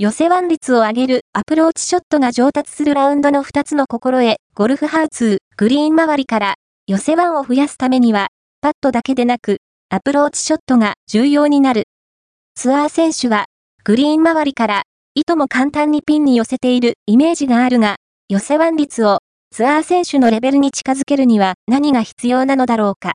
寄せワン率を上げるアプローチショットが上達するラウンドの2つの心得、ゴルフハウツー、グリーン周りから、寄せワンを増やすためには、パットだけでなく、アプローチショットが重要になる。ツアー選手は、グリーン周りから、いとも簡単にピンに寄せているイメージがあるが、寄せワン率をツアー選手のレベルに近づけるには何が必要なのだろうか。